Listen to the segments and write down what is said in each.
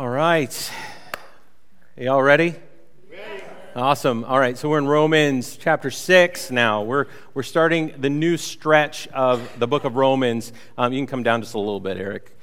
All right. Y'all ready? Ready. Awesome. All right, so we're in Romans chapter 6 now. We're, we're starting the new stretch of the book of Romans. Um, you can come down just a little bit, Eric.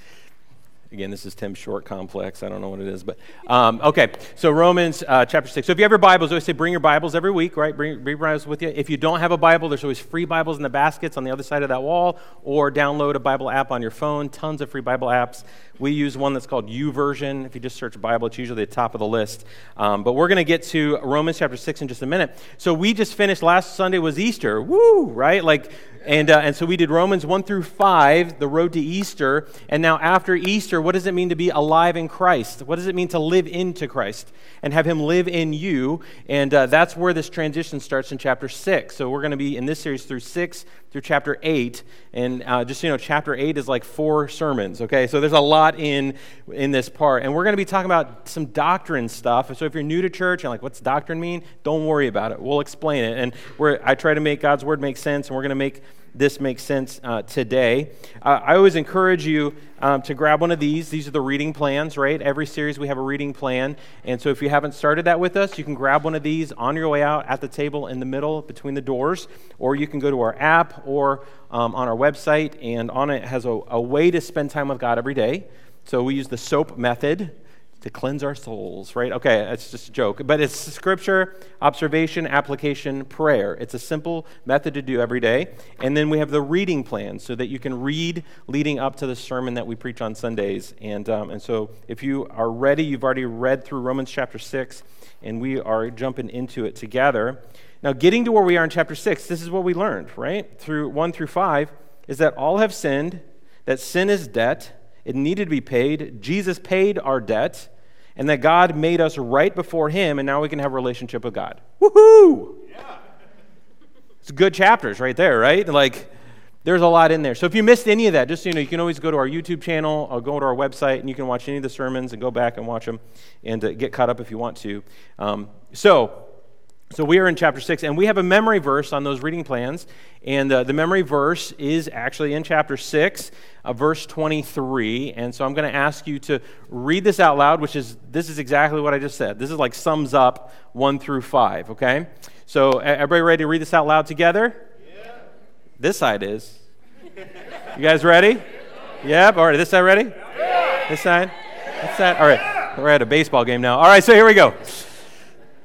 Again, this is Tim's short complex. I don't know what it is, but um, okay. So Romans uh, chapter six. So if you have your Bibles, I always say bring your Bibles every week, right? Bring, bring your Bibles with you. If you don't have a Bible, there's always free Bibles in the baskets on the other side of that wall, or download a Bible app on your phone. Tons of free Bible apps. We use one that's called YouVersion. If you just search Bible, it's usually the top of the list. Um, but we're going to get to Romans chapter six in just a minute. So we just finished last Sunday was Easter. Woo! Right? Like and, uh, and so we did Romans 1 through 5, the road to Easter. And now, after Easter, what does it mean to be alive in Christ? What does it mean to live into Christ and have Him live in you? And uh, that's where this transition starts in chapter 6. So we're going to be in this series through 6 through chapter 8. And uh, just so you know, chapter 8 is like four sermons, okay? So there's a lot in, in this part. And we're going to be talking about some doctrine stuff. So if you're new to church and like, what's doctrine mean? Don't worry about it. We'll explain it. And we're, I try to make God's word make sense, and we're going to make this makes sense uh, today. Uh, I always encourage you um, to grab one of these. These are the reading plans, right? Every series we have a reading plan. And so if you haven't started that with us, you can grab one of these on your way out at the table in the middle between the doors, or you can go to our app or um, on our website, and on it has a, a way to spend time with God every day. So we use the SOAP method to cleanse our souls, right? Okay, that's just a joke. But it's scripture, observation, application, prayer. It's a simple method to do every day. And then we have the reading plan so that you can read leading up to the sermon that we preach on Sundays. And, um, and so if you are ready, you've already read through Romans chapter 6, and we are jumping into it together. Now, getting to where we are in chapter 6, this is what we learned, right? Through 1 through 5, is that all have sinned, that sin is debt it needed to be paid. Jesus paid our debt, and that God made us right before Him, and now we can have a relationship with God. Woohoo! Yeah. It's good chapters right there, right? Like, there's a lot in there. So if you missed any of that, just so you know, you can always go to our YouTube channel or go to our website, and you can watch any of the sermons and go back and watch them and uh, get caught up if you want to. Um, so, so we are in chapter 6, and we have a memory verse on those reading plans. And uh, the memory verse is actually in chapter 6, uh, verse 23. And so I'm going to ask you to read this out loud, which is, this is exactly what I just said. This is like sums up 1 through 5, okay? So everybody ready to read this out loud together? Yeah. This side is. You guys ready? Yep. All right, this side ready? Yeah. This side? This side? All right, we're at a baseball game now. All right, so here we go.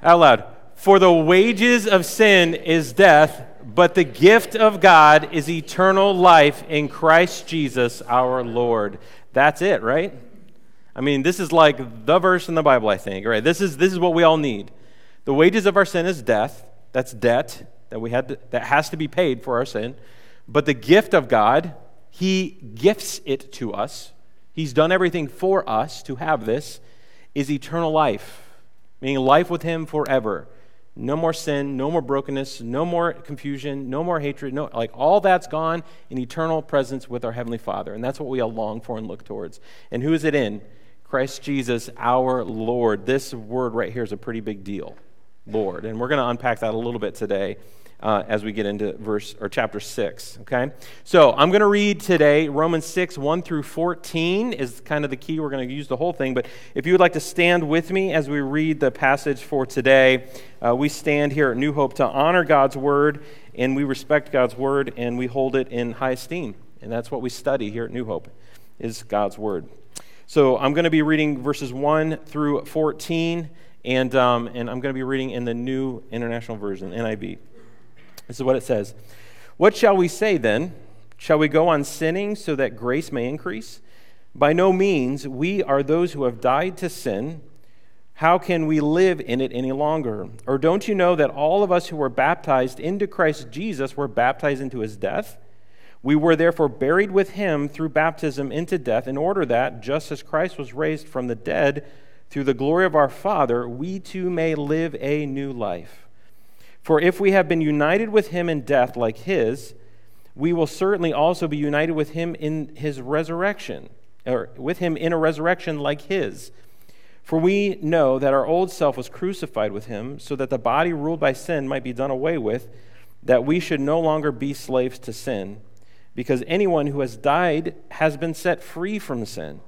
Out loud. For the wages of sin is death, but the gift of God is eternal life in Christ Jesus our Lord. That's it, right? I mean, this is like the verse in the Bible, I think, right? This is, this is what we all need. The wages of our sin is death. That's debt that, we had to, that has to be paid for our sin. But the gift of God, He gifts it to us. He's done everything for us to have this, is eternal life, meaning life with Him forever. No more sin, no more brokenness, no more confusion, no more hatred. No, like all that's gone in eternal presence with our Heavenly Father. And that's what we all long for and look towards. And who is it in? Christ Jesus, our Lord. This word right here is a pretty big deal, Lord. And we're going to unpack that a little bit today uh, as we get into verse or chapter 6 okay? So i'm going to read today romans 6 1 through 14 is kind of the key. We're going to use the whole thing but if you would like to stand with me as we read the passage for today uh, we stand here at new hope to honor god's word and we respect god's word and we hold it in high esteem. And that's what we study here at new hope is god's word. So i'm going to be reading verses 1 through 14 and, um, and i'm going to be reading in the new international version niv this is what it says What shall we say then? Shall we go on sinning so that grace may increase? By no means. We are those who have died to sin. How can we live in it any longer? Or don't you know that all of us who were baptized into Christ Jesus were baptized into his death? We were therefore buried with him through baptism into death, in order that, just as Christ was raised from the dead through the glory of our Father, we too may live a new life. For if we have been united with him in death like his, we will certainly also be united with him in his resurrection, or with him in a resurrection like his. For we know that our old self was crucified with him, so that the body ruled by sin might be done away with, that we should no longer be slaves to sin, because anyone who has died has been set free from sin.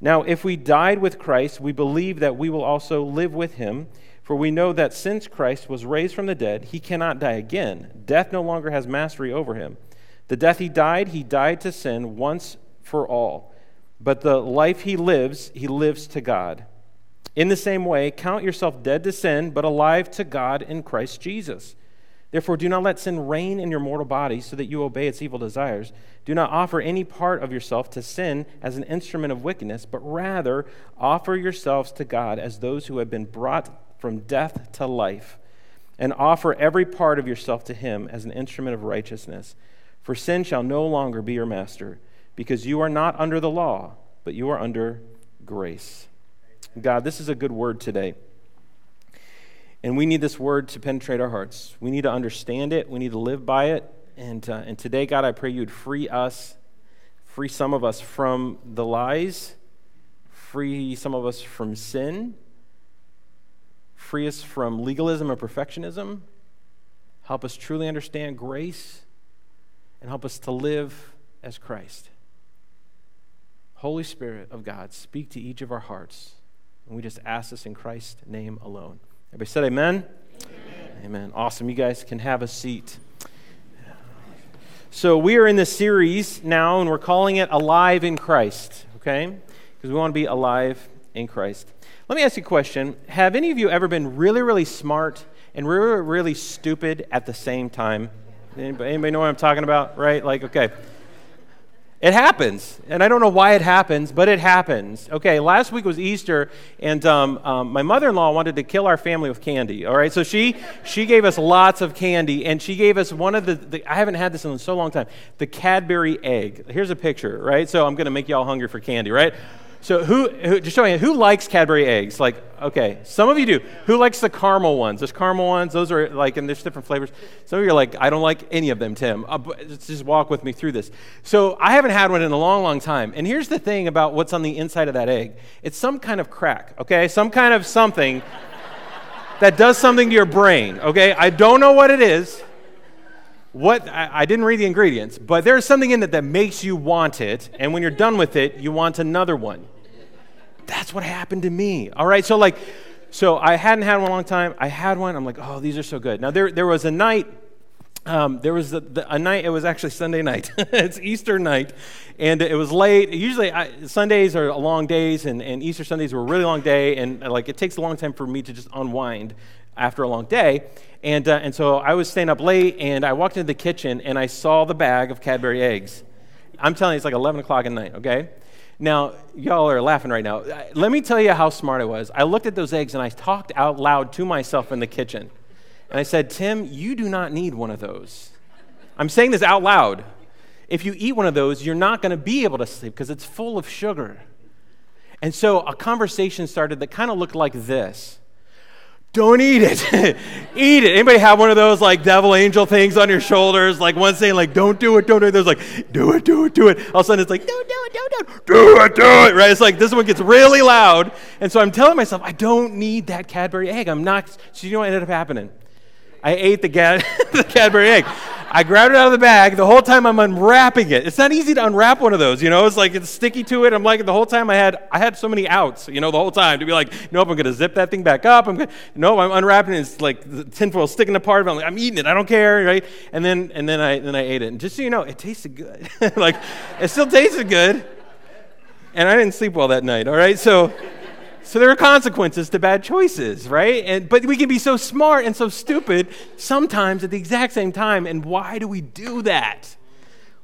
Now, if we died with Christ, we believe that we will also live with him. For we know that since Christ was raised from the dead, he cannot die again. Death no longer has mastery over him. The death he died, he died to sin once for all. But the life he lives, he lives to God. In the same way, count yourself dead to sin, but alive to God in Christ Jesus. Therefore, do not let sin reign in your mortal body so that you obey its evil desires. Do not offer any part of yourself to sin as an instrument of wickedness, but rather offer yourselves to God as those who have been brought from death to life, and offer every part of yourself to Him as an instrument of righteousness. For sin shall no longer be your master, because you are not under the law, but you are under grace. God, this is a good word today. And we need this word to penetrate our hearts. We need to understand it. We need to live by it. And, uh, and today, God, I pray you'd free us, free some of us from the lies, free some of us from sin, free us from legalism and perfectionism, help us truly understand grace, and help us to live as Christ. Holy Spirit of God, speak to each of our hearts. And we just ask this in Christ's name alone. Everybody said amen? amen? Amen. Awesome. You guys can have a seat. So, we are in this series now, and we're calling it Alive in Christ, okay? Because we want to be alive in Christ. Let me ask you a question. Have any of you ever been really, really smart and really, really stupid at the same time? Anybody, anybody know what I'm talking about? Right? Like, okay. It happens, and I don't know why it happens, but it happens. Okay, last week was Easter, and um, um, my mother-in-law wanted to kill our family with candy. All right, so she she gave us lots of candy, and she gave us one of the, the I haven't had this in so long time, the Cadbury egg. Here's a picture, right? So I'm going to make you all hungry for candy, right? So who, who just showing you, who likes Cadbury eggs? Like, okay, some of you do. Who likes the caramel ones? There's caramel ones. Those are like, and there's different flavors. Some of you are like, I don't like any of them, Tim. Uh, just walk with me through this. So I haven't had one in a long, long time. And here's the thing about what's on the inside of that egg. It's some kind of crack. Okay, some kind of something that does something to your brain. Okay, I don't know what it is what I, I, didn't read the ingredients, but there's something in it that makes you want it, and when you're done with it, you want another one. That's what happened to me. All right, so like, so I hadn't had one a long time. I had one. I'm like, oh, these are so good. Now there there was a night. Um, there was a, the, a, night. It was actually Sunday night. it's Easter night, and it was late. Usually I, Sundays are long days, and, and Easter Sundays were a really long day, and like it takes a long time for me to just unwind after a long day. And, uh, and so I was staying up late, and I walked into the kitchen, and I saw the bag of Cadbury eggs. I'm telling you, it's like 11 o'clock at night, okay? Now, y'all are laughing right now. Let me tell you how smart I was. I looked at those eggs, and I talked out loud to myself in the kitchen. And I said, Tim, you do not need one of those. I'm saying this out loud. If you eat one of those, you're not going to be able to sleep because it's full of sugar. And so a conversation started that kind of looked like this don't eat it. eat it. Anybody have one of those like devil angel things on your shoulders? Like one saying like, don't do it, don't do it. There's like, do it, do it, do it. All of a sudden it's like, don't do it, don't do it, do it, do it. Right? It's like this one gets really loud. And so I'm telling myself, I don't need that Cadbury egg. I'm not. So you know what ended up happening? I ate the, Gad- the Cadbury egg. I grabbed it out of the bag. The whole time I'm unwrapping it. It's not easy to unwrap one of those, you know. It's like it's sticky to it. I'm like the whole time I had I had so many outs, you know, the whole time to be like, nope, I'm gonna zip that thing back up. I'm gonna, no, I'm unwrapping it. It's like the tinfoil sticking apart. I'm like, I'm eating it. I don't care, right? And then and then I then I ate it. And just so you know, it tasted good. like it still tasted good. And I didn't sleep well that night. All right, so. So there are consequences to bad choices, right? And, but we can be so smart and so stupid sometimes at the exact same time. And why do we do that?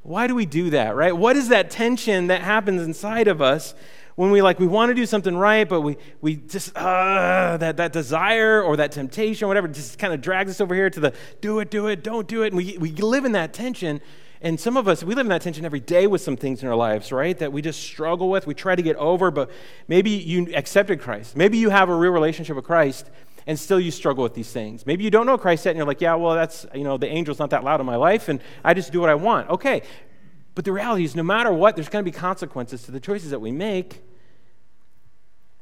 Why do we do that, right? What is that tension that happens inside of us when we like we want to do something right, but we we just uh, that that desire or that temptation or whatever just kind of drags us over here to the do it, do it, don't do it, and we we live in that tension and some of us, we live in that tension every day with some things in our lives, right? That we just struggle with, we try to get over, but maybe you accepted Christ. Maybe you have a real relationship with Christ and still you struggle with these things. Maybe you don't know Christ yet and you're like, yeah, well, that's, you know, the angel's not that loud in my life and I just do what I want. Okay. But the reality is, no matter what, there's going to be consequences to the choices that we make.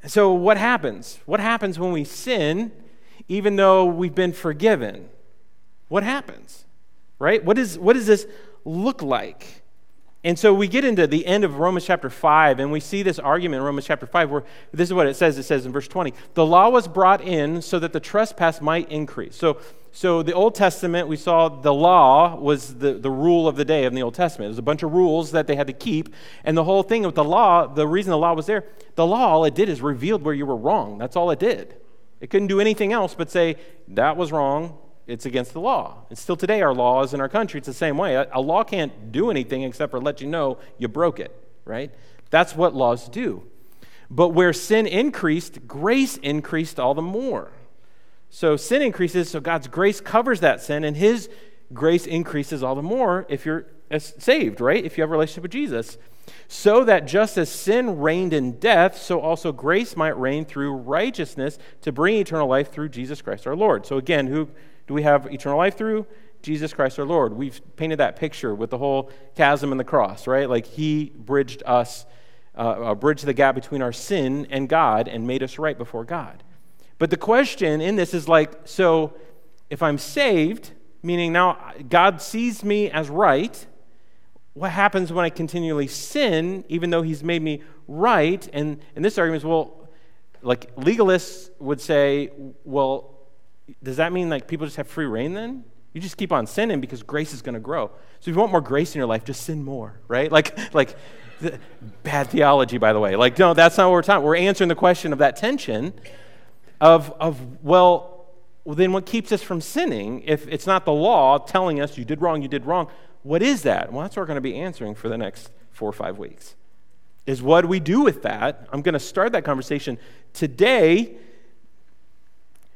So, what happens? What happens when we sin, even though we've been forgiven? What happens? Right? What, is, what does this look like? And so we get into the end of Romans chapter 5, and we see this argument in Romans chapter 5 where this is what it says. It says in verse 20, the law was brought in so that the trespass might increase. So, so the Old Testament, we saw the law was the, the rule of the day in the Old Testament. It was a bunch of rules that they had to keep. And the whole thing with the law, the reason the law was there, the law, all it did is revealed where you were wrong. That's all it did. It couldn't do anything else but say, that was wrong, it's against the law. And still today, our laws in our country, it's the same way. A, a, law can't do anything except for let you know you broke it, right? That's what laws do. But where sin increased, grace increased all the more. So sin increases, so God's grace covers that sin, and His grace increases all the more if you're saved, right? If you have a relationship with Jesus. So that just as sin reigned in death, so also grace might reign through righteousness to bring eternal life through Jesus Christ our Lord. So again, who do we have eternal life through? Jesus Christ our Lord. We've painted that picture with the whole chasm and the cross, right? Like he bridged us, uh, uh, bridged the gap between our sin and God and made us right before God. But the question in this is like, so if I'm saved, meaning now God sees me as right, what happens when I continually sin, even though He's made me right? And, and this argument is, well, like legalists would say, well, does that mean like people just have free reign then? You just keep on sinning because grace is going to grow. So if you want more grace in your life, just sin more, right? Like, like bad theology, by the way. Like, no, that's not what we're talking. We're answering the question of that tension of, of well, well, then what keeps us from sinning if it's not the law telling us you did wrong, you did wrong? What is that? Well, that's what we're going to be answering for the next four or five weeks. Is what do we do with that? I'm going to start that conversation today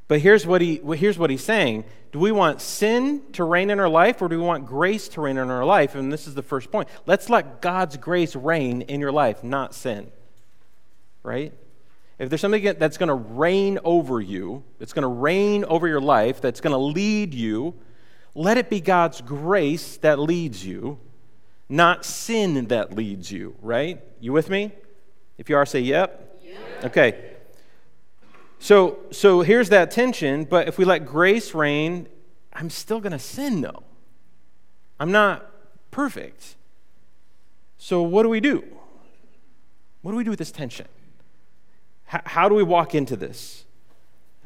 but here's what, he, here's what he's saying Do we want sin to reign in our life or do we want grace to reign in our life? And this is the first point. Let's let God's grace reign in your life, not sin. Right? If there's something that's going to reign over you, that's going to reign over your life, that's going to lead you, let it be God's grace that leads you, not sin that leads you, right? You with me? If you are, say yep. yep. Okay. So, so here's that tension, but if we let grace reign, I'm still going to sin, though. I'm not perfect. So, what do we do? What do we do with this tension? H- how do we walk into this?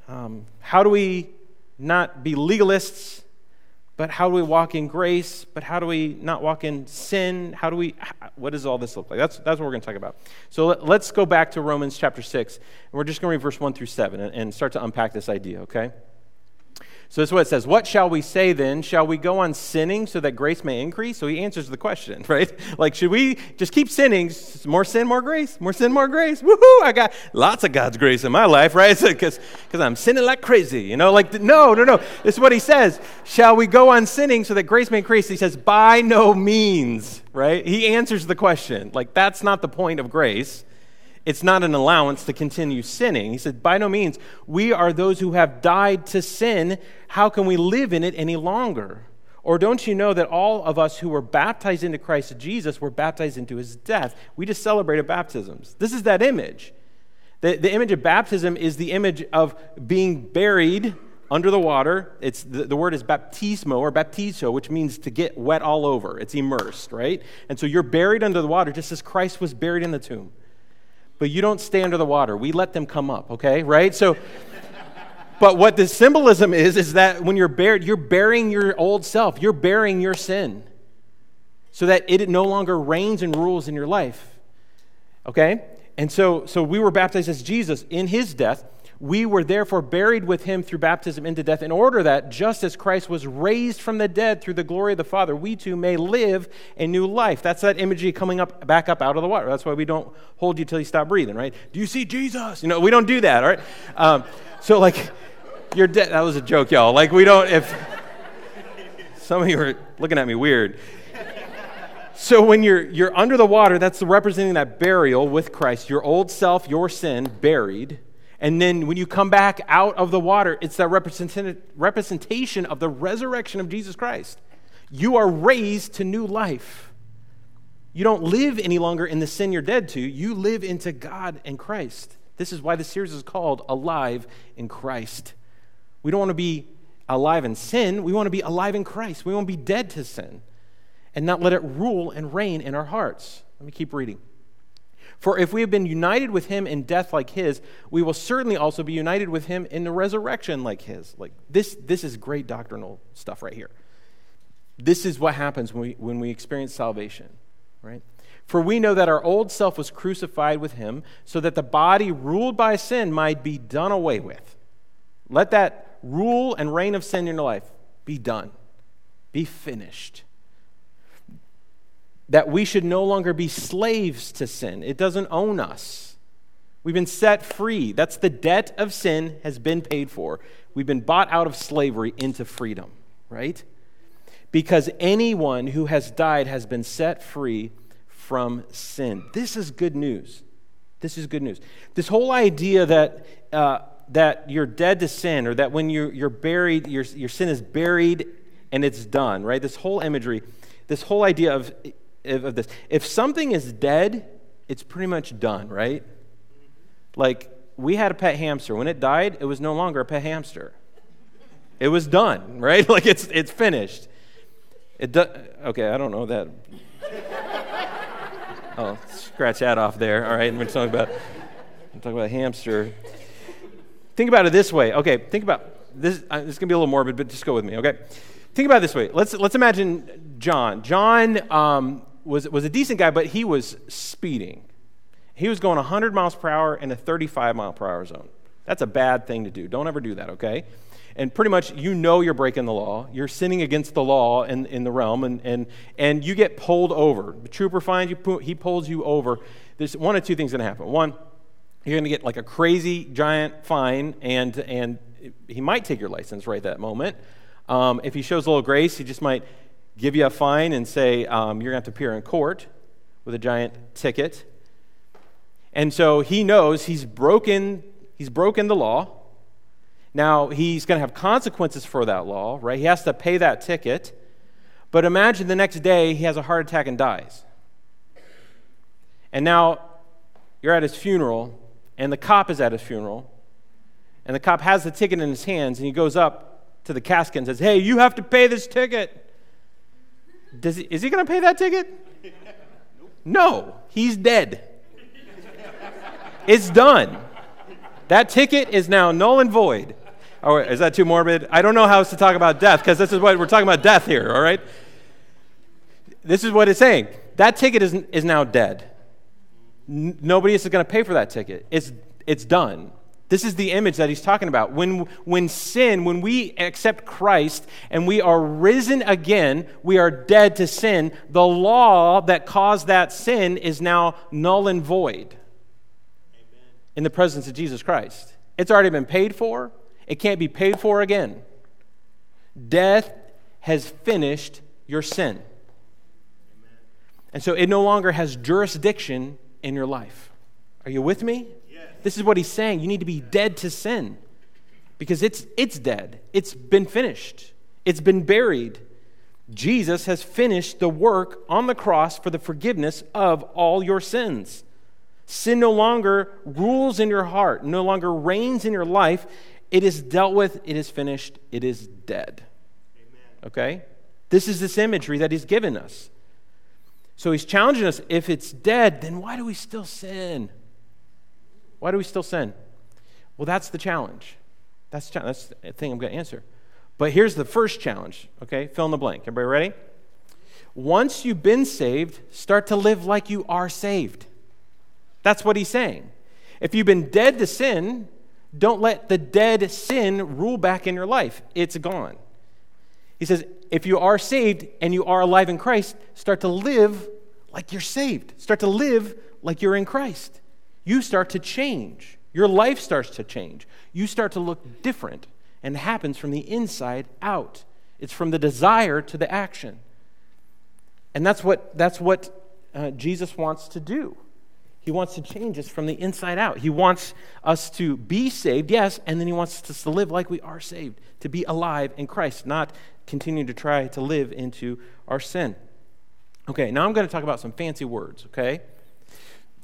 Um, how do we not be legalists but how do we walk in grace? But how do we not walk in sin? How do we, what does all this look like? That's, that's what we're going to talk about. So let, us go back to Romans chapter 6, and we're just going to read verse 1 through 7 and, and start to unpack this idea, okay? So that's what it says. What shall we say then? Shall we go on sinning so that grace may increase? So he answers the question, right? Like, should we just keep sinning? More sin, more grace. More sin, more grace. Woohoo! I got lots of God's grace in my life, right? Because I'm sinning like crazy, you know? Like, no, no, no. This is what he says. Shall we go on sinning so that grace may increase? He says, by no means, right? He answers the question. Like, that's not the point of grace it's not an allowance to continue sinning. He said, By no means. We are those who have died to sin. How can we live in it any longer? Or don't you know that all of us who were baptized into Christ Jesus were baptized into his death? We just celebrated baptisms. This is that image. The, the image of baptism is the image of being buried under the water. It's the, the, word is baptismo or baptizo, which means to get wet all over. It's immersed, right? And so you're buried under the water just as Christ was buried in the tomb but you don't stay under the water. We let them come up, okay? Right? So, but what the symbolism is, is that when you're buried, you're burying your old self, you're burying your sin so that it no longer reigns and rules in your life, okay? And so, so we were baptized as Jesus in his death we were therefore buried with him through baptism into death, in order that, just as Christ was raised from the dead through the glory of the Father, we too may live a new life. That's that imagery coming up back up out of the water. That's why we don't hold you till you stop breathing, right? Do you see Jesus? You know, we don't do that, all right? Um, so, like, you're dead. That was a joke, y'all. Like, we don't, if some of you are looking at me weird. So when you're you're under the water, that's representing that burial with Christ, your old self, your sin buried and then when you come back out of the water, it's that representation of the resurrection of Jesus Christ. You are raised to new life. You don't live any longer in the sin you're dead to, you live into God and Christ. This is why the series is called Alive in Christ. We don't want to be alive in sin, we want to be alive in Christ. We want to be dead to sin. and not let it rule and reign in our hearts. Let me keep reading. For if we have been united with him in death like his, we will certainly also be united with him in the resurrection like his. Like this, this is great doctrinal stuff right here. This is what happens when we, when we experience salvation, right? For we know that our old self was crucified with him, so that the body ruled by sin might be done away with. Let that rule and reign of sin in your life be done, be finished. That we should no longer be slaves to sin, it doesn't own us. We've been set free. That's the debt of sin has been paid for. We've been bought out of slavery into freedom, right? Because anyone who has died has been set free from sin. This is good news. This is good news. This whole idea that, uh, that you're dead to sin or that when you're, you're buried, your, your sin is buried and it's done, right? This whole imagery, this whole idea of, of this. If something is dead, it's pretty much done, right? Like, we had a pet hamster. When it died, it was no longer a pet hamster. It was done, right? Like, it's, it's finished. It do, okay, I don't know that. Oh, scratch that off there. All right, we're talking about I'm talking about hamster. Think about it this way. Okay, think about this. Uh, this is gonna be a little morbid, but just go with me. Okay, think about it this way. Let's let's imagine John. John um, was was a decent guy, but he was speeding. He was going 100 miles per hour in a 35 mile per hour zone. That's a bad thing to do. Don't ever do that. Okay and pretty much you know you're breaking the law. You're sinning against the law in, in the realm, and, and, and you get pulled over. The trooper finds you, he pulls you over. There's one of two things going to happen. One, you're going to get like a crazy giant fine, and, and he might take your license right that moment. Um, if he shows a little grace, he just might give you a fine and say um, you're going to have to appear in court with a giant ticket. And so he knows he's broken, he's broken the law now, he's going to have consequences for that law, right? He has to pay that ticket. But imagine the next day he has a heart attack and dies. And now you're at his funeral, and the cop is at his funeral, and the cop has the ticket in his hands, and he goes up to the casket and says, Hey, you have to pay this ticket. Does he, is he going to pay that ticket? No, he's dead. it's done. That ticket is now null and void. Oh, is that too morbid? I don't know how else to talk about death because this is what we're talking about death here, all right? This is what it's saying. That ticket is, is now dead. N- nobody is going to pay for that ticket. It's, it's done. This is the image that he's talking about. When, when sin, when we accept Christ and we are risen again, we are dead to sin. The law that caused that sin is now null and void Amen. in the presence of Jesus Christ. It's already been paid for, it can't be paid for again. Death has finished your sin. And so it no longer has jurisdiction in your life. Are you with me? This is what he's saying. You need to be dead to sin because it's, it's dead, it's been finished, it's been buried. Jesus has finished the work on the cross for the forgiveness of all your sins. Sin no longer rules in your heart, no longer reigns in your life, it is dealt with, it is finished, it is dead. Amen. Okay? This is this imagery that he's given us. So he's challenging us if it's dead, then why do we still sin? Why do we still sin? Well, that's the challenge. That's the, that's the thing I'm going to answer. But here's the first challenge, okay? Fill in the blank. Everybody ready? Once you've been saved, start to live like you are saved. That's what he's saying. If you've been dead to sin, don't let the dead sin rule back in your life. It's gone. He says, if you are saved and you are alive in Christ, start to live like you're saved. Start to live like you're in Christ. You start to change. Your life starts to change. You start to look different, and happens from the inside out. It's from the desire to the action. And that's what, that's what uh, Jesus wants to do. He wants to change us from the inside out. He wants us to be saved, yes, and then He wants us to live like we are saved, to be alive in Christ, not continue to try to live into our sin. Okay, now I'm going to talk about some fancy words, okay?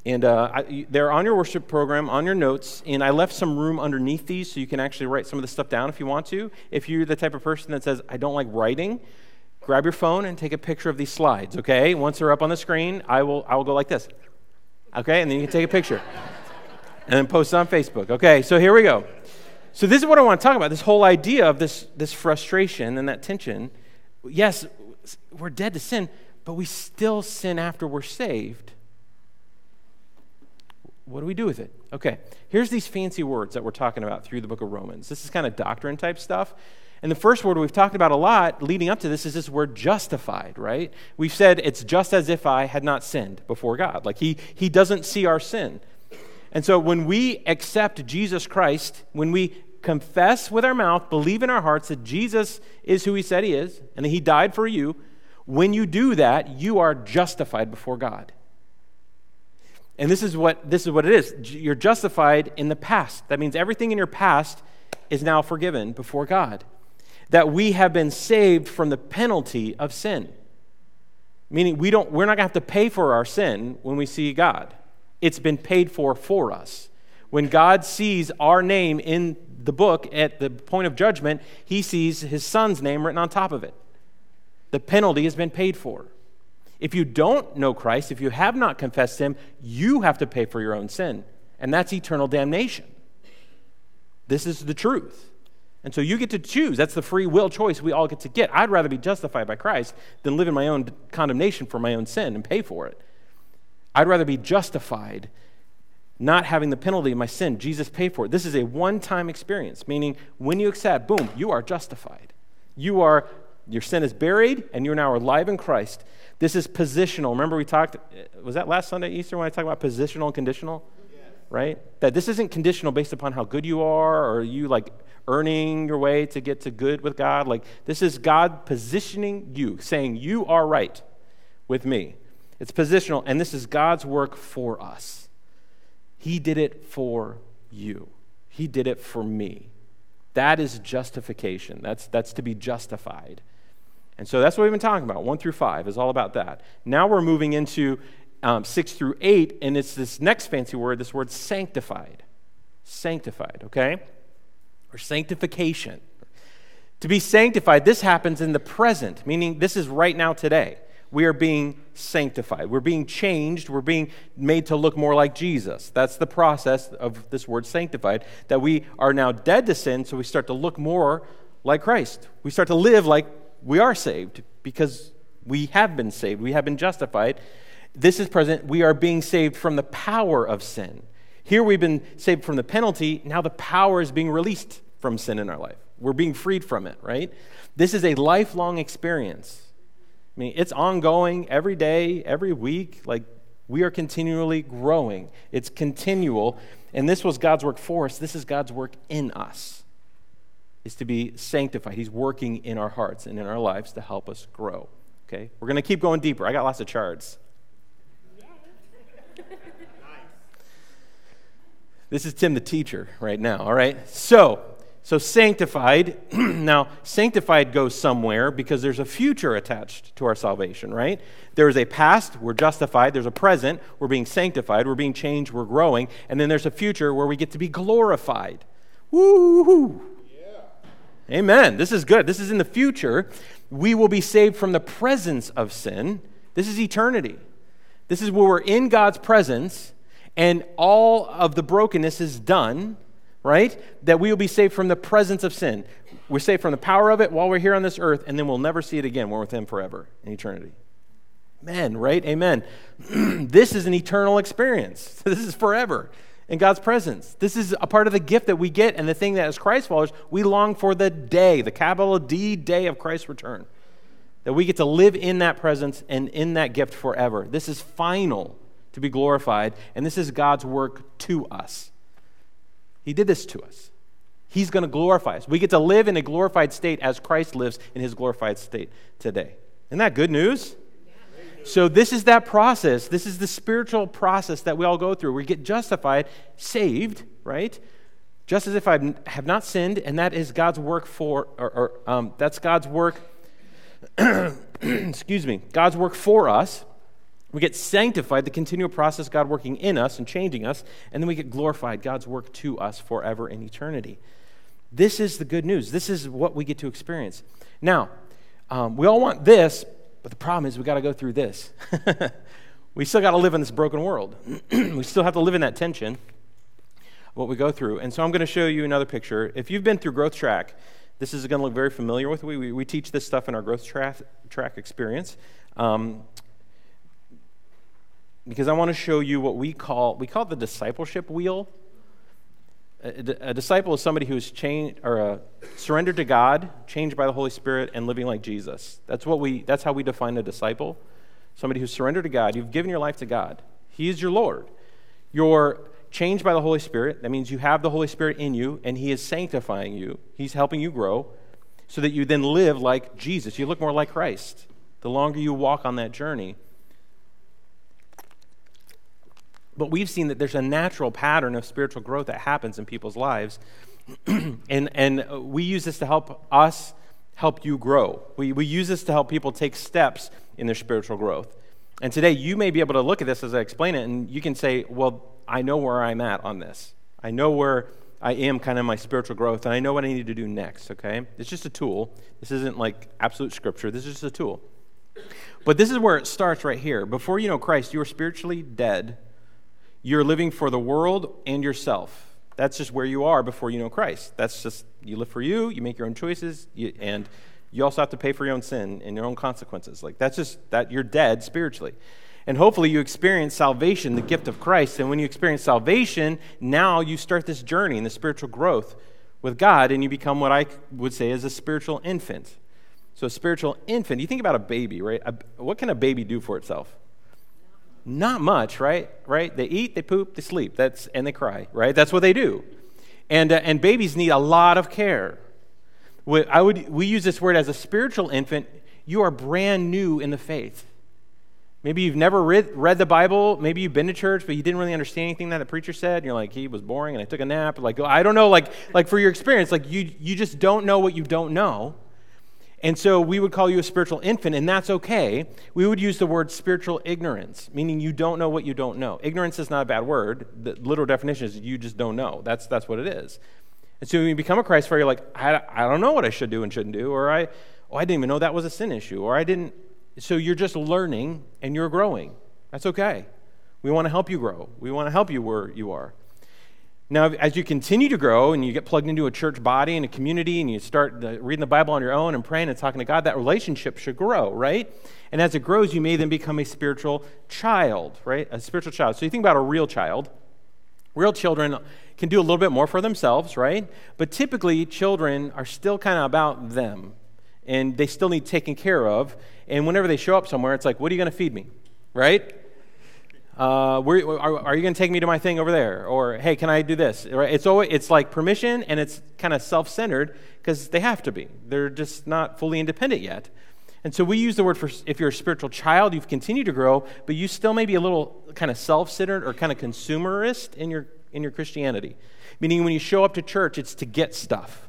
And uh, I, they're on your worship program, on your notes, and I left some room underneath these so you can actually write some of the stuff down if you want to. If you're the type of person that says, I don't like writing, grab your phone and take a picture of these slides, okay? Once they're up on the screen, I will, I will go like this, okay? And then you can take a picture and then post it on Facebook, okay? So here we go. So this is what I want to talk about this whole idea of this, this frustration and that tension. Yes, we're dead to sin, but we still sin after we're saved. What do we do with it? Okay, here's these fancy words that we're talking about through the book of Romans. This is kind of doctrine type stuff. And the first word we've talked about a lot leading up to this is this word justified, right? We've said it's just as if I had not sinned before God. Like he, he doesn't see our sin. And so when we accept Jesus Christ, when we confess with our mouth, believe in our hearts that Jesus is who he said he is, and that he died for you, when you do that, you are justified before God. And this is what this is what it is. You're justified in the past. That means everything in your past is now forgiven before God. That we have been saved from the penalty of sin. Meaning we don't we're not going to have to pay for our sin when we see God. It's been paid for for us. When God sees our name in the book at the point of judgment, he sees his son's name written on top of it. The penalty has been paid for. If you don't know Christ, if you have not confessed him, you have to pay for your own sin, and that's eternal damnation. This is the truth. And so you get to choose. That's the free will choice we all get to get. I'd rather be justified by Christ than live in my own condemnation for my own sin and pay for it. I'd rather be justified not having the penalty of my sin. Jesus paid for it. This is a one time experience, meaning when you accept, boom, you are justified. You are, your sin is buried, and you're now alive in Christ. This is positional. Remember, we talked, was that last Sunday, Easter, when I talked about positional and conditional? Yes. Right? That this isn't conditional based upon how good you are or you like earning your way to get to good with God. Like, this is God positioning you, saying, You are right with me. It's positional, and this is God's work for us. He did it for you, He did it for me. That is justification. That's, that's to be justified. And so that's what we've been talking about. One through five is all about that. Now we're moving into um, six through eight, and it's this next fancy word, this word sanctified. Sanctified, okay? Or sanctification. To be sanctified, this happens in the present, meaning this is right now today. We are being sanctified. We're being changed. We're being made to look more like Jesus. That's the process of this word sanctified, that we are now dead to sin, so we start to look more like Christ. We start to live like we are saved because we have been saved, we have been justified. This is present. We are being saved from the power of sin. Here we've been saved from the penalty. Now the power is being released from sin in our life. We're being freed from it, right? This is a lifelong experience. I mean, it's ongoing every day, every week. Like, we are continually growing. It's continual. And this was God's work for us. This is God's work in us is to be sanctified. He's working in our hearts and in our lives to help us grow. Okay? We're going to keep going deeper. I got lots of charts. This is Tim the teacher right now, all right? So, so sanctified, now sanctified goes somewhere because there's a future attached to our salvation, right? There is a past, we're justified, there's a present, we're being sanctified, we're being changed, we're growing, and then there's a future where we get to be glorified. Woo! Amen. This is good. This is in the future. We will be saved from the presence of sin. This is eternity. This is where we're in God's presence and all of the brokenness is done, right? That we will be saved from the presence of sin. We're saved from the power of it while we're here on this earth, and then we'll never see it again. We're with Him forever in eternity. Amen, right? Amen. this is an eternal experience. This is forever in God's presence. This is a part of the gift that we get, and the thing that as Christ followers, we long for the day, the capital D day of Christ's return. That we get to live in that presence and in that gift forever. This is final to be glorified, and this is God's work to us. He did this to us. He's going to glorify us. We get to live in a glorified state as Christ lives in his glorified state today. Isn't that good news? So, this is that process. This is the spiritual process that we all go through. We get justified, saved, right? Just as if I have not sinned, and that is God's work for, or, or um, that's God's work, excuse me, God's work for us. We get sanctified, the continual process, God working in us and changing us, and then we get glorified, God's work to us forever in eternity. This is the good news. This is what we get to experience. Now, Um, we all want this, but the problem is we got to go through this. we still got to live in this broken world. we still have to live in that tension, what we go through. And so I'm going to show you another picture. If you've been through Growth Track, this is going to look very familiar with we, we, we teach this stuff in our Growth Track, track experience. Um, because I want to show you what we call we call the discipleship wheel. A, disciple is somebody who's changed or uh, surrendered to God, changed by the Holy Spirit, and living like Jesus. That's what we. That's how we define a disciple. Somebody who's surrendered to God. You've given your life to God. He is your Lord. You're changed by the Holy Spirit. That means you have the Holy Spirit in you, and He is sanctifying you. He's helping you grow, so that you then live like Jesus. You look more like Christ. The longer you walk on that journey. But we've seen that there's a natural pattern of spiritual growth that happens in people's lives. and, and we use this to help us help you grow. We, we use this to help people take steps in their spiritual growth. And today, you may be able to look at this as I explain it, and you can say, Well, I know where I'm at on this. I know where I am kind of my spiritual growth, and I know what I need to do next, okay? It's just a tool. This isn't like absolute scripture, this is just a tool. But this is where it starts right here. Before you know Christ, you are spiritually dead you're living for the world and yourself. That's just where you are before you know Christ. That's just, you live for you, you make your own choices, you, and you also have to pay for your own sin and your own consequences. Like, that's just, that you're dead spiritually. And hopefully you experience salvation, the gift of Christ. And when you experience salvation, now you start this journey and the spiritual growth with God, and you become what I would say is a spiritual infant. So, a spiritual infant, you think about a baby, right? A, what can a baby do for itself? Not much, right? Right? They eat, they poop, they sleep, that's, and they cry, right? That's what they do. And, uh, and babies need a lot of care. We, I would, we use this word as a spiritual infant. You are brand new in the faith. Maybe you've never read, read the Bible. Maybe you've been to church, but you didn't really understand anything that the preacher said. And you're like, he was boring and I took a nap. Like, I don't know, like, like for your experience, like you, you just don't know what you don't know. And so we would call you a spiritual infant, and that's okay. We would use the word spiritual ignorance, meaning you don't know what you don't know. Ignorance is not a bad word. The literal definition is you just don't know. That's, that's what it is. And so when you become a Christ follower, you're like, I, I don't know what I should do and shouldn't do, or I, oh, I didn't even know that was a sin issue, or I didn't. So you're just learning and you're growing. That's okay. We want to help you grow. We want to help you where you are. Now, as you continue to grow and you get plugged into a church body and a community and you start reading the Bible on your own and praying and talking to God, that relationship should grow, right? And as it grows, you may then become a spiritual child, right? A spiritual child. So you think about a real child. Real children can do a little bit more for themselves, right? But typically, children are still kind of about them and they still need taken care of. And whenever they show up somewhere, it's like, what are you going to feed me, right? Uh, where, are, are, you going to take me to my thing over there? Or, hey, can I do this? It's, always, it's like permission and it's kind of self centered because they have to be. They're just not fully independent yet. And so we use the word for if you're a spiritual child, you've continued to grow, but you still may be a little kind of self centered or kind of consumerist in your, in your Christianity. Meaning when you show up to church, it's to get stuff.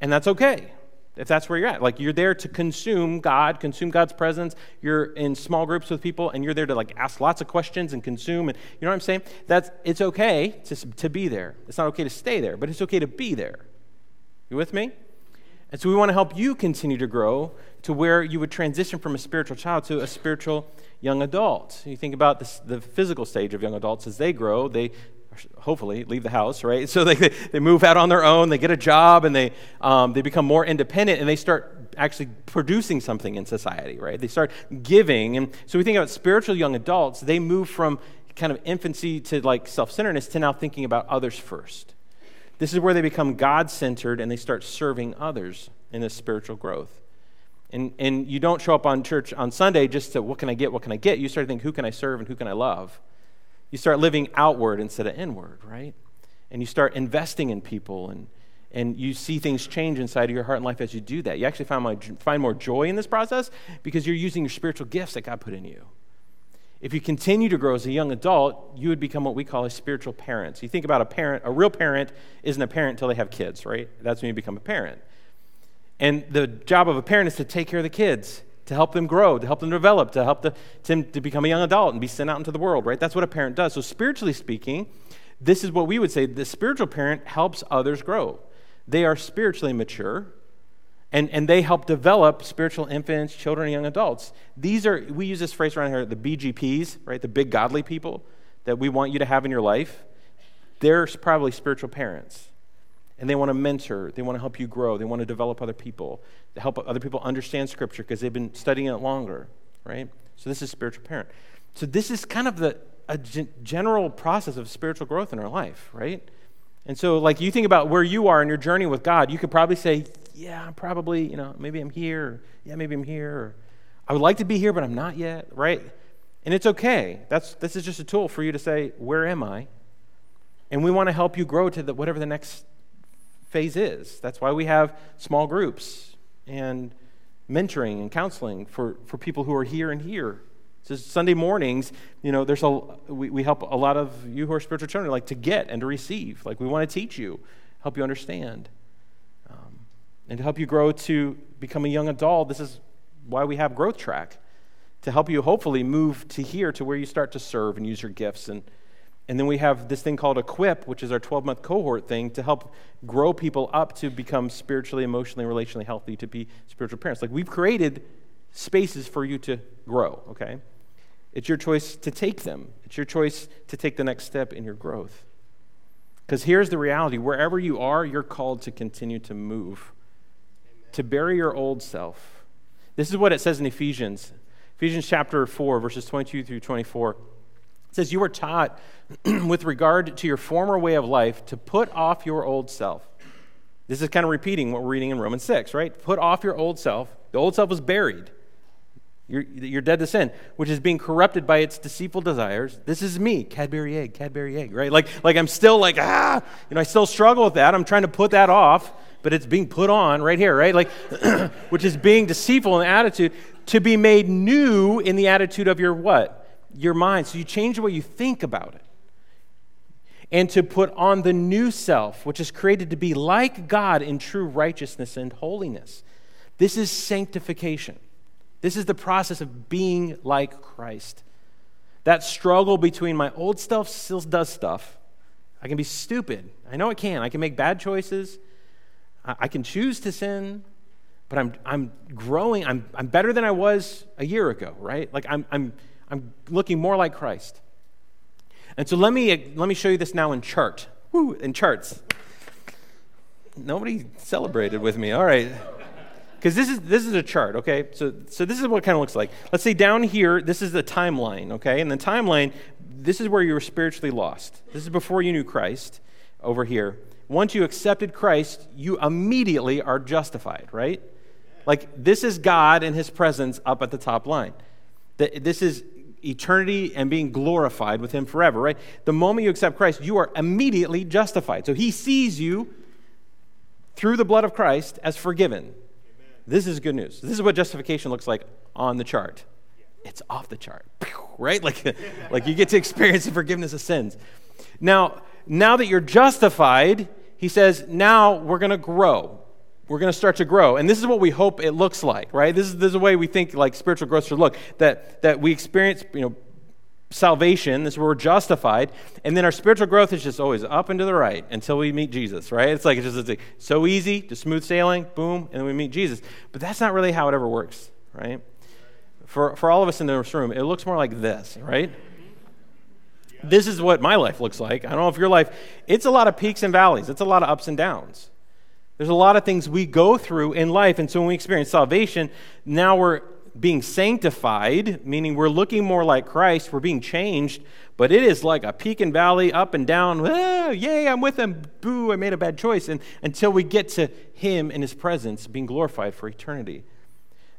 And that's okay if that's where you're at. Like you're there to consume God, consume God's presence. You're in small groups with people and you're there to like ask lots of questions and consume and you know what I'm saying? That's it's okay to, to be there. It's not okay to stay there, but it's okay to be there. You with me? And so we want to help you continue to grow to where you would transition from a spiritual child to a spiritual young adult. You think about this, the physical stage of young adults as they grow, they hopefully leave the house, right? So they, they move out on their own, they get a job, and they, um, they become more independent, and they start actually producing something in society, right? They start giving. And so we think about spiritual young adults, they move from kind of infancy to like self centeredness to now thinking about others first. This is where they become God centered and they start serving others in this spiritual growth. And, and you don't show up on church on Sunday just to what can I get, what can I get? You start to think, who can I serve and who can I love? You start living outward instead of inward, right? And you start investing in people and, and you see things change inside of your heart and life as you do that. You actually find, find more joy in this process because you're using your spiritual gifts that God put in you. If you continue to grow as a young adult, you would become what we call a spiritual parent. So you think about a parent, a real parent isn't a parent until they have kids, right? That's when you become a parent. And the job of a parent is to take care of the kids to help them grow, to help them develop, to help the, to, to become a young adult and be sent out into the world, right? That's what a parent does. So, spiritually speaking, this is what we would say the spiritual parent helps others grow. They are spiritually mature And, and they help develop spiritual infants, children, and young adults. These are, we use this phrase around here, the BGPs, right? The big godly people that we want you to have in your life. They're probably spiritual parents. And they want to mentor, they want to help you grow, they want to develop other people, to help other people understand Scripture because they've been studying it longer, right? So this is spiritual parent. So this is kind of the a general process of spiritual growth in our life, right? And so, like, you think about where you are in your journey with God, you could probably say, Yeah, I'm probably, you know, maybe I'm here. Yeah, maybe I'm here. Or, I would like to be here, but I'm not yet, right? And it's okay. That's, this is just a tool for you to say, Where am I? And we want to help you grow to the, whatever the next phase is. That's why we have small groups and mentoring and counseling for, for people who are here and here. So Sunday mornings, you know, there's a we, we help a lot of you who are spiritual children like to get and to receive. Like we want to teach you, help you understand, um, and to help you grow to become a young adult. This is why we have Growth Track to help you hopefully move to here to where you start to serve and use your gifts and and then we have this thing called Equip, which is our 12 month cohort thing to help grow people up to become spiritually, emotionally, relationally healthy, to be spiritual parents. Like we've created spaces for you to grow, okay? It's your choice to take them, it's your choice to take the next step in your growth. Because here's the reality wherever you are, you're called to continue to move, Amen. to bury your old self. This is what it says in Ephesians. Ephesians chapter 4, verses 22 through 24. It says, You were taught with regard to your former way of life to put off your old self. This is kind of repeating what we're reading in Romans 6, right? Put off your old self. The old self was buried. You're, you're dead to sin, which is being corrupted by its deceitful desires. This is me, Cadbury egg, Cadbury egg, right? Like, like I'm still like, ah, you know, I still struggle with that. I'm trying to put that off, but it's being put on right here, right? Like, which is being deceitful in the attitude to be made new in the attitude of your what? Your mind. So you change the way you think about it. And to put on the new self, which is created to be like God in true righteousness and holiness. This is sanctification. This is the process of being like Christ. That struggle between my old self still does stuff. I can be stupid. I know I can. I can make bad choices. I can choose to sin, but I'm, I'm growing. I'm, I'm better than I was a year ago, right? Like I'm, I'm, I'm looking more like Christ. And so let me, let me show you this now in chart. Woo, in charts. Nobody celebrated with me. All right. Because this is this is a chart okay? So so this is what it kind of looks like. Let's say down here this is the timeline okay? And the timeline this is where you were spiritually lost. This is before you knew christ over here. Once you accepted christ you immediately are justified right? Like this is god and his presence up at the top line. This is eternity and being glorified with him forever right the moment you accept christ you are immediately justified so he sees you through the blood of christ as forgiven this is good news. This is what justification looks like on the chart. It's off the chart, right? Like, like you get to experience the forgiveness of sins. Now, now that you're justified, he says, now we're going to grow. We're going to start to grow. And this is what we hope it looks like, right? This is, this is the way we think like spiritual growth should look. That, that we experience, you know, salvation, this is where we're justified, and then our spiritual growth is just always up and to the right until we meet Jesus, right? It's like it's just it's so easy, just smooth sailing, boom, and then we meet Jesus. But that's not really how it ever works, right? For, for all of us in this room, it looks more like this, right? This is what my life looks like. I don't know if your life, it's a lot of peaks and valleys, it's a lot of ups and downs. There's a lot of things we go through in life, and so when we experience salvation, now we're being sanctified, meaning we're looking more like Christ, we're being changed, but it is like a peak and valley, up and down. Yay, I'm with him. Boo, I made a bad choice. And until we get to him in his presence, being glorified for eternity.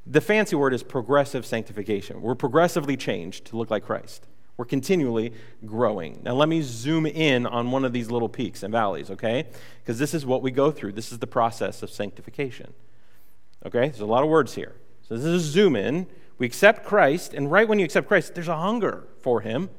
The fancy word is progressive sanctification. We're progressively changed to look like Christ. We're continually growing. Now, let me zoom in on one of these little peaks and valleys, okay? Because this is what we go through. This is the process of sanctification. Okay? There's a lot of words here. So this is a zoom in. We accept Christ, and right when you accept Christ, there's a hunger for him.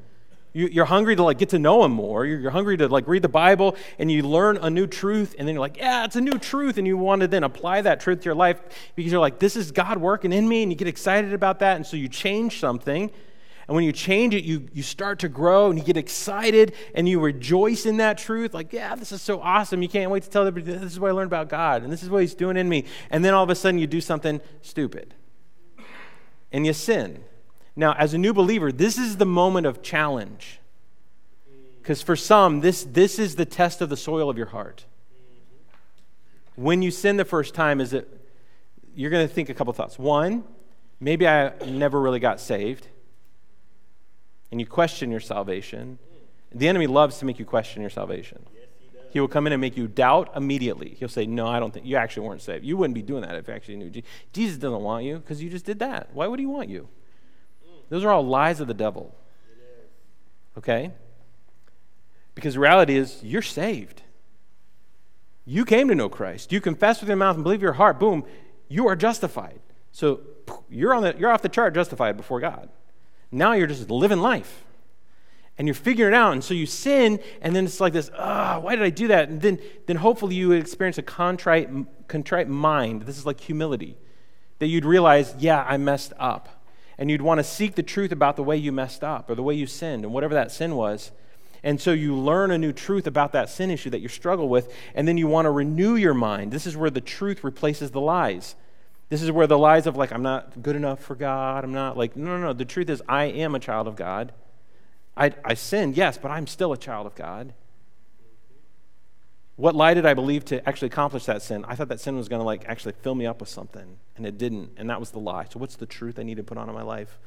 You, are hungry to like get to know him more. You're, you're, hungry to like read the Bible, and you learn a new truth, and then you're like, yeah, it's a new truth, and you want to then apply that truth to your life because you're like, this is God working in me, and you get excited about that, and so you change something, And when you change it, you, you start to grow and you get excited and you rejoice in that truth. Like, yeah, this is so awesome. You can't wait to tell everybody this is what I learned about God and this is what He's doing in me. And then all of a sudden you do something stupid and you sin. Now, as a new believer, this is the moment of challenge. Because for some, this, this is the test of the soil of your heart. When you sin the first time, is it you're going to think a couple thoughts. One, maybe I never really got saved and you question your salvation, the enemy loves to make you question your salvation. Yes, he, he, will come in and make you doubt immediately. He'll say, No, I don't think you actually weren't saved. You wouldn't be doing that if you actually knew Jesus. Jesus doesn't want you because you just did that. Why would he want you? Those are all lies of the devil. Okay? Because the reality is, you're saved. You came to know Christ. You confess with your mouth and believe your heart. Boom, you are justified. So you're, on the, you're off the chart justified before God. Now you're just living life. And you're figuring it out. And so you sin, and then it's like this, ah, why did I do that? And then, then hopefully you would experience a contrite, contrite mind. This is like humility. That you'd realize, yeah, I messed up. And you'd want to seek the truth about the way you messed up or the way you sinned and whatever that sin was. And so you learn a new truth about that sin issue that you struggle with, and then you want to renew your mind. This is where the truth replaces the lies. This is where the lies of, like, I'm not good enough for God, I'm not like, no, no, no. The truth is, I am a child of God. I, I sinned, yes, but I'm still a child of God. What lie did I believe to actually accomplish that sin? I thought that sin was going to like actually fill me up with something, and it didn't, and that was the lie. So what's the truth I need to put on in my life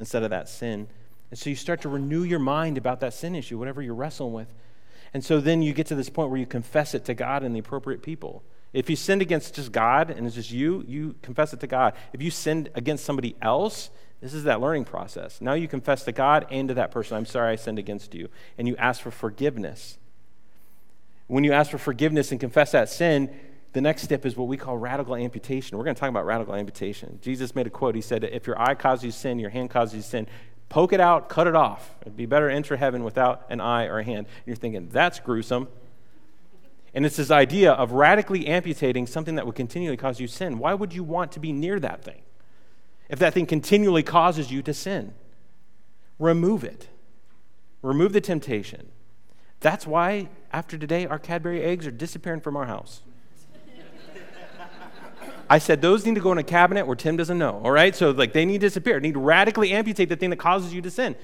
instead of that sin? And so you start to renew your mind about that sin issue, whatever you're wrestling with. And so then you get to this point where you confess it to God and the appropriate people. If you sinned against just God and it's just you, you confess it to God. If you sinned against somebody else, this is that learning process. Now you confess to God and to that person, I'm sorry I sinned against you. And you ask for forgiveness. When you ask for forgiveness and confess that sin, the next step is what we call radical amputation. We're going to talk about radical amputation. Jesus made a quote. He said, If your eye causes you sin, your hand causes you sin, poke it out, cut it off. It'd be better to enter heaven without an eye or a hand. And you're thinking, That's gruesome. And it's this idea of radically amputating something that would continually cause you sin. Why would you want to be near that thing? If that thing continually causes you to sin, remove it. Remove the temptation. That's why, after today, our Cadbury eggs are disappearing from our house. I said those need to go in a cabinet where Tim doesn't know, all right? So, like, they need to disappear. Need to radically amputate the thing that causes you to sin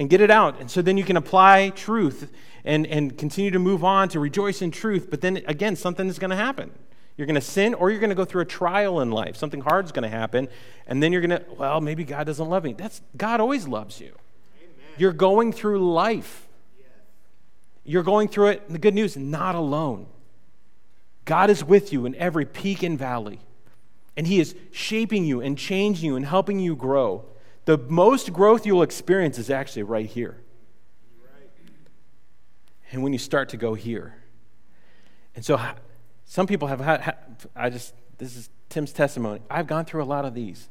and get it out. And so then you can apply truth and, and continue to move on to rejoice in truth. But then again, something is going to happen. You're going to sin or you're going to go through a trial in life. Something hard is going to happen. And then you're going to, well, maybe God doesn't love me. That's God always loves you. Amen. You're going through life. Yes. You're going through it. And the good news, not alone. God is with you in every peak and valley. And He is shaping you and changing you and helping you grow. The most growth you'll experience is actually right here. And when you start to go here. And so some people have had, I just, this is Tim's testimony. I've gone through a lot of these.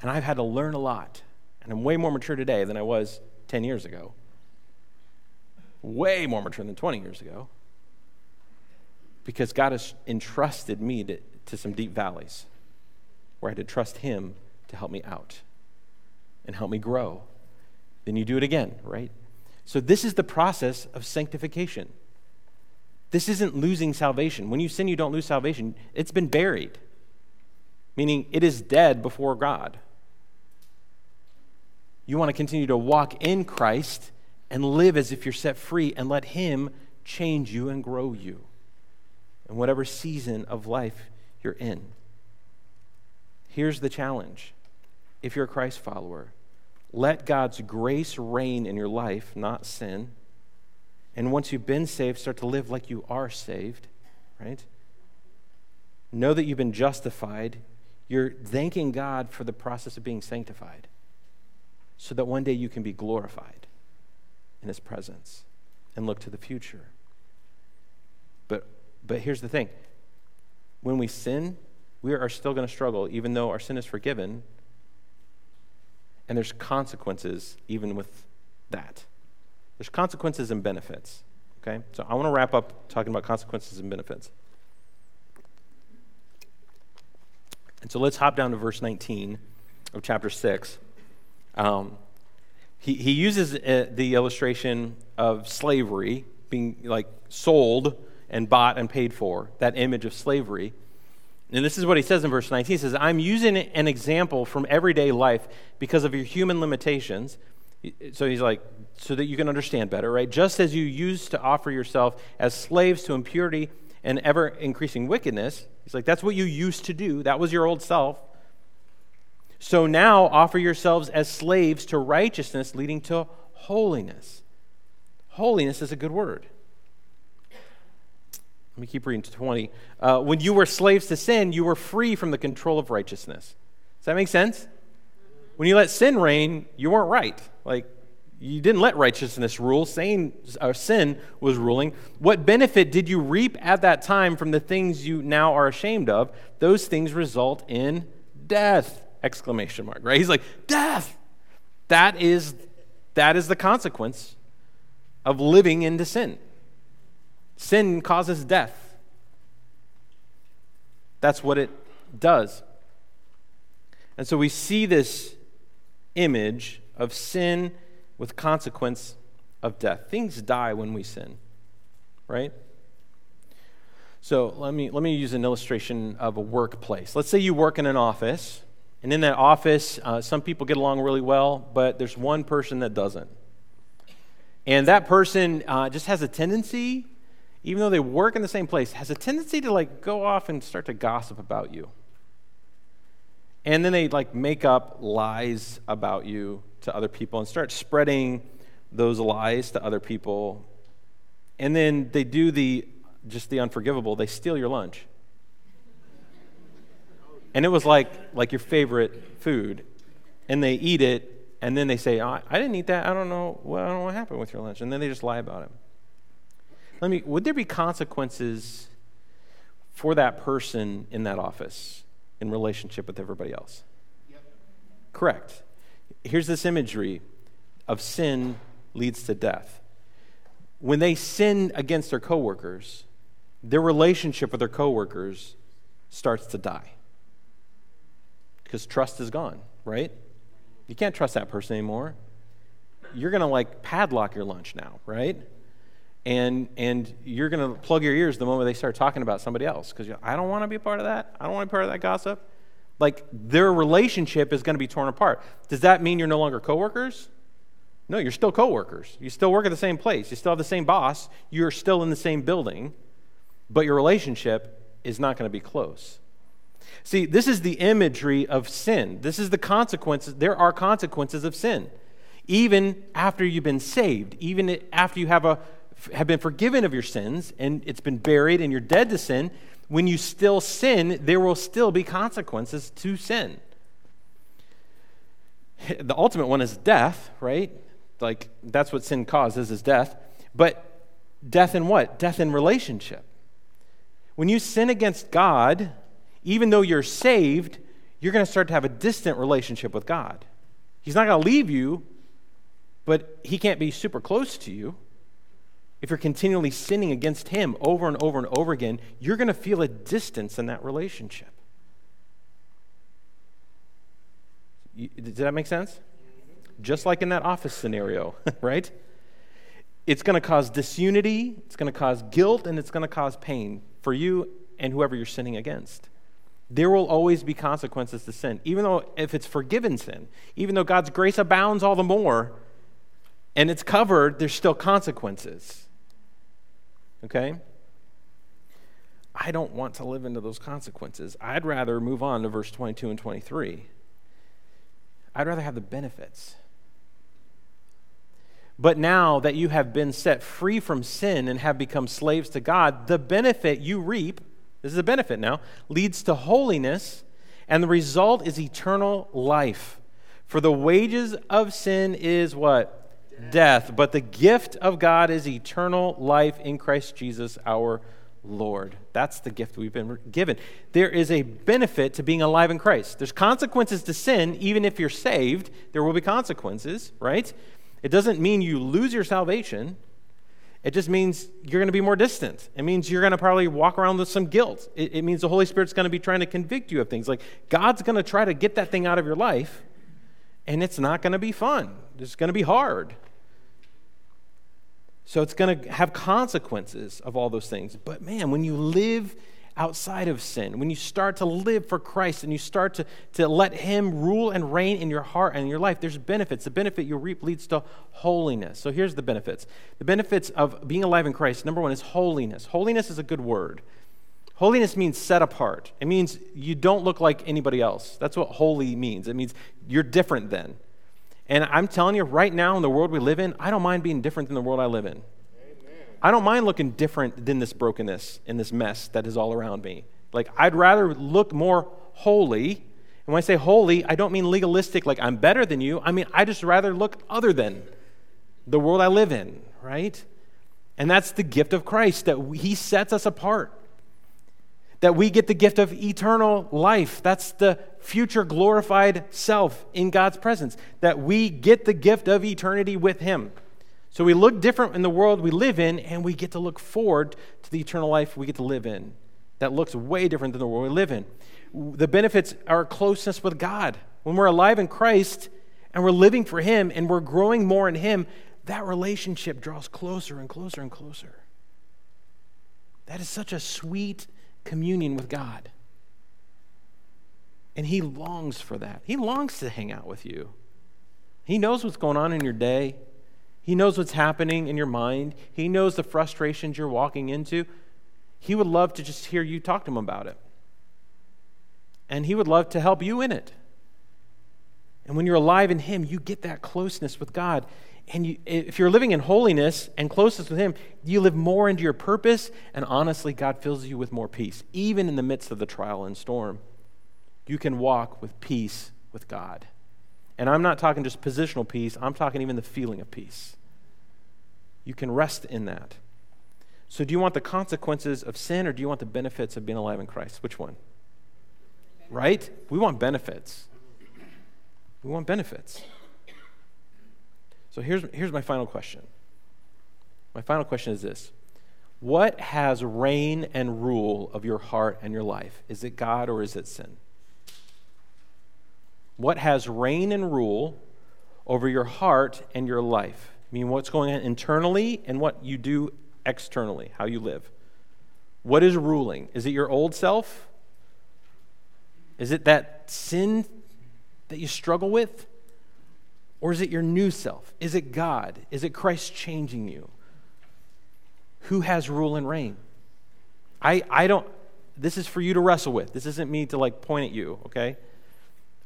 And I've had to learn a lot. And I'm way more mature today than I was 10 years ago. Way more mature than 20 years ago. Because God has entrusted me to, to some deep valleys where I had to trust Him to help me out and help me grow. Then you do it again, right? So, this is the process of sanctification. This isn't losing salvation. When you sin, you don't lose salvation. It's been buried, meaning it is dead before God. You want to continue to walk in Christ and live as if you're set free and let Him change you and grow you in whatever season of life you're in. Here's the challenge if you're a Christ follower. Let God's grace reign in your life, not sin. And once you've been saved, start to live like you are saved, right? Know that you've been justified. You're thanking God for the process of being sanctified so that one day you can be glorified in His presence and look to the future. But, but here's the thing when we sin, we are still going to struggle, even though our sin is forgiven. And there's consequences even with that. There's consequences and benefits. Okay? So I want to wrap up talking about consequences and benefits. And so let's hop down to verse 19 of chapter 6. Um, he, he uses uh, the illustration of slavery being like sold and bought and paid for, that image of slavery. And this is what he says in verse 19. He says, I'm using an example from everyday life because of your human limitations. So he's like, so that you can understand better, right? Just as you used to offer yourself as slaves to impurity and ever increasing wickedness, he's like, that's what you used to do. That was your old self. So now offer yourselves as slaves to righteousness, leading to holiness. Holiness is a good word. Let me keep reading to 20. Uh, when you were slaves to sin, you were free from the control of righteousness. Does that make sense? When you let sin reign, you weren't right. Like, you didn't let righteousness rule. Sin, uh, sin was ruling. What benefit did you reap at that time from the things you now are ashamed of? Those things result in death! Exclamation mark, right? He's like, death! That is, that is the consequence of living into sin. Sin causes death. That's what it does. And so we see this image of sin with consequence of death. Things die when we sin, right? So let me, let me use an illustration of a workplace. Let's say you work in an office, and in that office, uh, some people get along really well, but there's one person that doesn't. And that person uh, just has a tendency even though they work in the same place, has a tendency to like go off and start to gossip about you. And then they like make up lies about you to other people and start spreading those lies to other people. And then they do the just the unforgivable, they steal your lunch. And it was like like your favorite food. And they eat it and then they say, oh, I didn't eat that. I don't know. Well, I don't know what happened with your lunch. And then they just lie about it. Let me, would there be consequences for that person in that office in relationship with everybody else? Yep. Correct. Here's this imagery of sin leads to death. When they sin against their coworkers, their relationship with their coworkers starts to die because trust is gone, right? You can't trust that person anymore. You're going to like padlock your lunch now, right? And and you're going to plug your ears the moment they start talking about somebody else because I don't want to be a part of that. I don't want to be part of that gossip. Like their relationship is going to be torn apart. Does that mean you're no longer coworkers? No, you're still coworkers. You still work at the same place. You still have the same boss. You're still in the same building, but your relationship is not going to be close. See, this is the imagery of sin. This is the consequences. There are consequences of sin. Even after you've been saved, even after you have a have been forgiven of your sins and it's been buried and you're dead to sin, when you still sin, there will still be consequences to sin. The ultimate one is death, right? Like that's what sin causes is death. But death in what? Death in relationship. When you sin against God, even though you're saved, you're going to start to have a distant relationship with God. He's not going to leave you, but he can't be super close to you if you're continually sinning against Him over and over and over again, you're going to feel a distance in that relationship. Does that make sense? Just like in that office scenario, right? It's going to cause disunity, it's going to cause guilt, and it's going to cause pain for you and whoever you're sinning against. There will always be consequences to sin, even though if it's forgiven sin, even though God's grace abounds all the more and it's covered, there's still consequences. Okay? I don't want to live into those consequences. I'd rather move on to verse 22 and 23. I'd rather have the benefits. But now that you have been set free from sin and have become slaves to God, the benefit you reap, this is a benefit now, leads to holiness, and the result is eternal life. For the wages of sin is what? Death, but the gift of God is eternal life in Christ Jesus our Lord. That's the gift we've been given. There is a benefit to being alive in Christ. There's consequences to sin, even if you're saved, there will be consequences, right? It doesn't mean you lose your salvation. It just means you're going to be more distant. It means you're going to probably walk around with some guilt. It, it means the Holy Spirit's going to be trying to convict you of things. Like God's going to try to get that thing out of your life and it's not going to be fun. It's going to be hard. So it's going to have consequences of all those things. But man, when you live outside of sin, when you start to live for Christ and you start to, to let Him rule and reign in your heart and your life, there's benefits. The benefit you reap leads to holiness. So here's the benefits. The benefits of being alive in Christ, number one, is holiness. Holiness is a good word. Holiness means set apart. It means you don't look like anybody else. That's what holy means. It means you're different then. And I'm telling you, right now in the world we live in, I don't mind being different than the world I live in. I don't mind looking different than this brokenness and this mess that is all around me. Like, I'd rather look more holy. And when I say holy, I don't mean legalistic, like I'm better than you. I mean, I just rather look other than the world I live in, right? And that's the gift of Christ, that He sets us apart. That we get the gift of eternal life. That's the future glorified self in God's presence. That we get the gift of eternity with Him. So we look different in the world we live in, and we get to look forward to the eternal life we get to live in. That looks way different than the world we live in. The benefits are closeness with God. When we're alive in Christ and we're living for Him and we're growing more in Him, that relationship draws closer and closer and closer. That is such a sweet communion with God. And He longs for that. He longs to hang out with you. He knows what's going on in your day. He knows what's happening in your mind. He knows the frustrations you're walking into. He would love to just hear you talk to him about it. And he would love to help you in it. And when you're alive in him, you get that closeness with God. And you, if you're living in holiness and closeness with him, you live more into your purpose. And honestly, God fills you with more peace. Even in the midst of the trial and storm, you can walk with peace with God. And I'm not talking just positional peace, I'm talking even the feeling of peace. You can rest in that. So, do you want the consequences of sin or do you want the benefits of being alive in Christ? Which one? Right? We want benefits. We want benefits. So, here's, here's my final question. My final question is this What has reign and rule of your heart and your life? Is it God or is it sin? what has reign and rule over your heart and your life. I mean, what's going on internally and what you do externally, how you live. What is ruling? Is it your old self? Is it that sin that you struggle with? Or is it your new self? Is it God? Is it Christ changing you? Who has rule and reign? I, I don't, this is for you to wrestle with. This isn't me to like point at you, okay?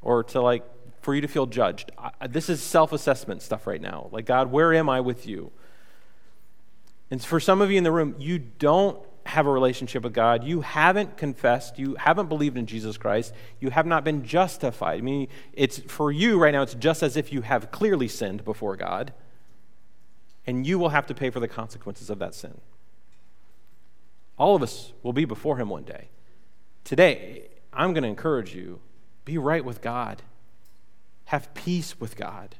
or to like for you to feel judged. I, this is self assessment stuff right now. Like, God, where am I with you? And for some of you in the room, you don't have a relationship with God. You haven't confessed. You haven't believed in Jesus Christ. You have not been justified. I mean, it's for you right now, it's just as if you have clearly sinned before God, and you will have to pay for the consequences of that sin. All of us will be before Him one day. Today, I'm going to encourage you be right with God. Have peace with God.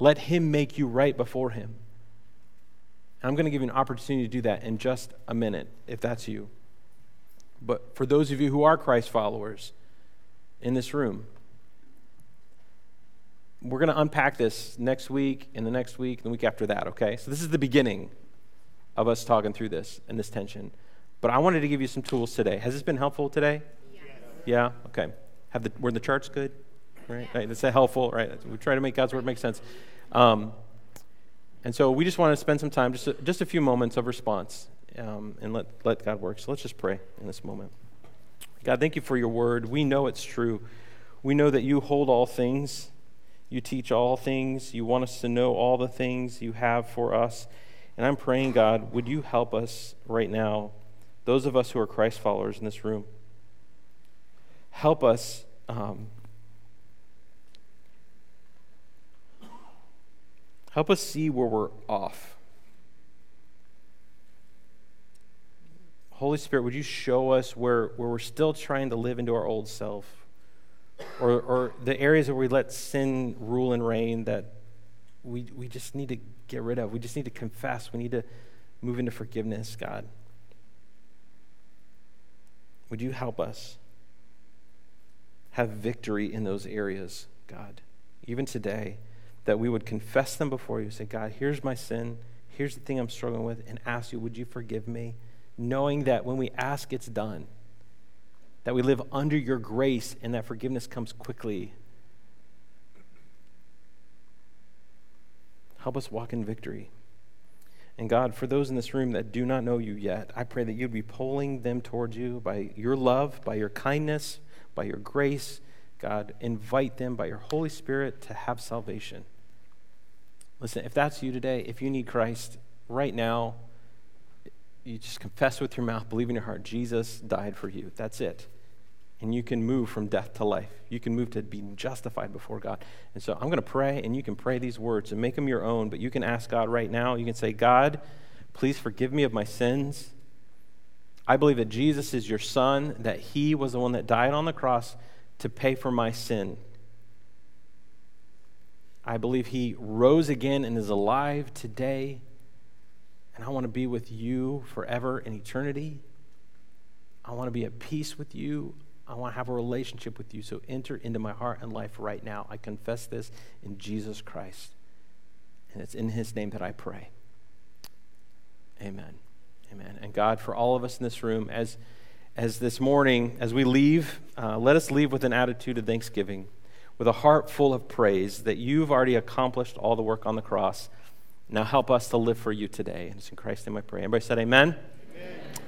Let Him make you right before Him. And I'm going to give you an opportunity to do that in just a minute, if that's you. But for those of you who are Christ followers in this room, we're going to unpack this next week, and the next week, and the week after that, okay? So this is the beginning of us talking through this and this tension. But I wanted to give you some tools today. Has this been helpful today? Yes. Yeah? Okay. Have the, were the charts good? Right? right? That's helpful, right? We try to make God's word make sense. Um, and so we just want to spend some time, just a, just a few moments of response, um, and let, let God work. So let's just pray in this moment. God, thank you for your word. We know it's true. We know that you hold all things, you teach all things, you want us to know all the things you have for us. And I'm praying, God, would you help us right now, those of us who are Christ followers in this room? help us um, help us see where we're off. Holy Spirit, would you show us where, where we're still trying to live into our old self? Or, or the areas where we let sin rule and reign that we, we just need to get rid of. We just need to confess. We need to move into forgiveness, God. Would you help us? have victory in those areas, God. even today, that we would confess them before you. Say, God, here's my sin. Here's the thing I'm struggling with, and ask you, would you forgive me? Knowing that when we ask, it's done. That we live under your grace and that forgiveness comes quickly. Help us walk in victory. And God, for those in this room that do not know you yet, I pray that you'd be pulling them towards you by your love, by your kindness, by your grace. God, invite them by your Holy Spirit to have salvation. Listen, if that's you today, if you need Christ right now, you just confess with your mouth, believe in your heart, Jesus died for you. That's it and you can move from death to life. You can move to being justified before God. And so I'm going to pray, and you can pray these words and make them your own, but you can ask God right now. You can say, God, please forgive me of my sins. I believe that Jesus is your son, that he was the one that died on the cross to pay for my sin. I believe he rose again and is alive today. And I want to be with you forever in eternity. I want to be at peace with you. I want to have a relationship with you. So enter into my heart and life right now. I confess this in Jesus Christ. And it's in his name that I pray. Amen. Amen. And God, for all of us in this room, as, as this morning, as we leave, uh, let us leave with an attitude of thanksgiving, with a heart full of praise that you've already accomplished all the work on the cross. Now help us to live for you today. And it's in Christ's name I pray. Everybody said amen.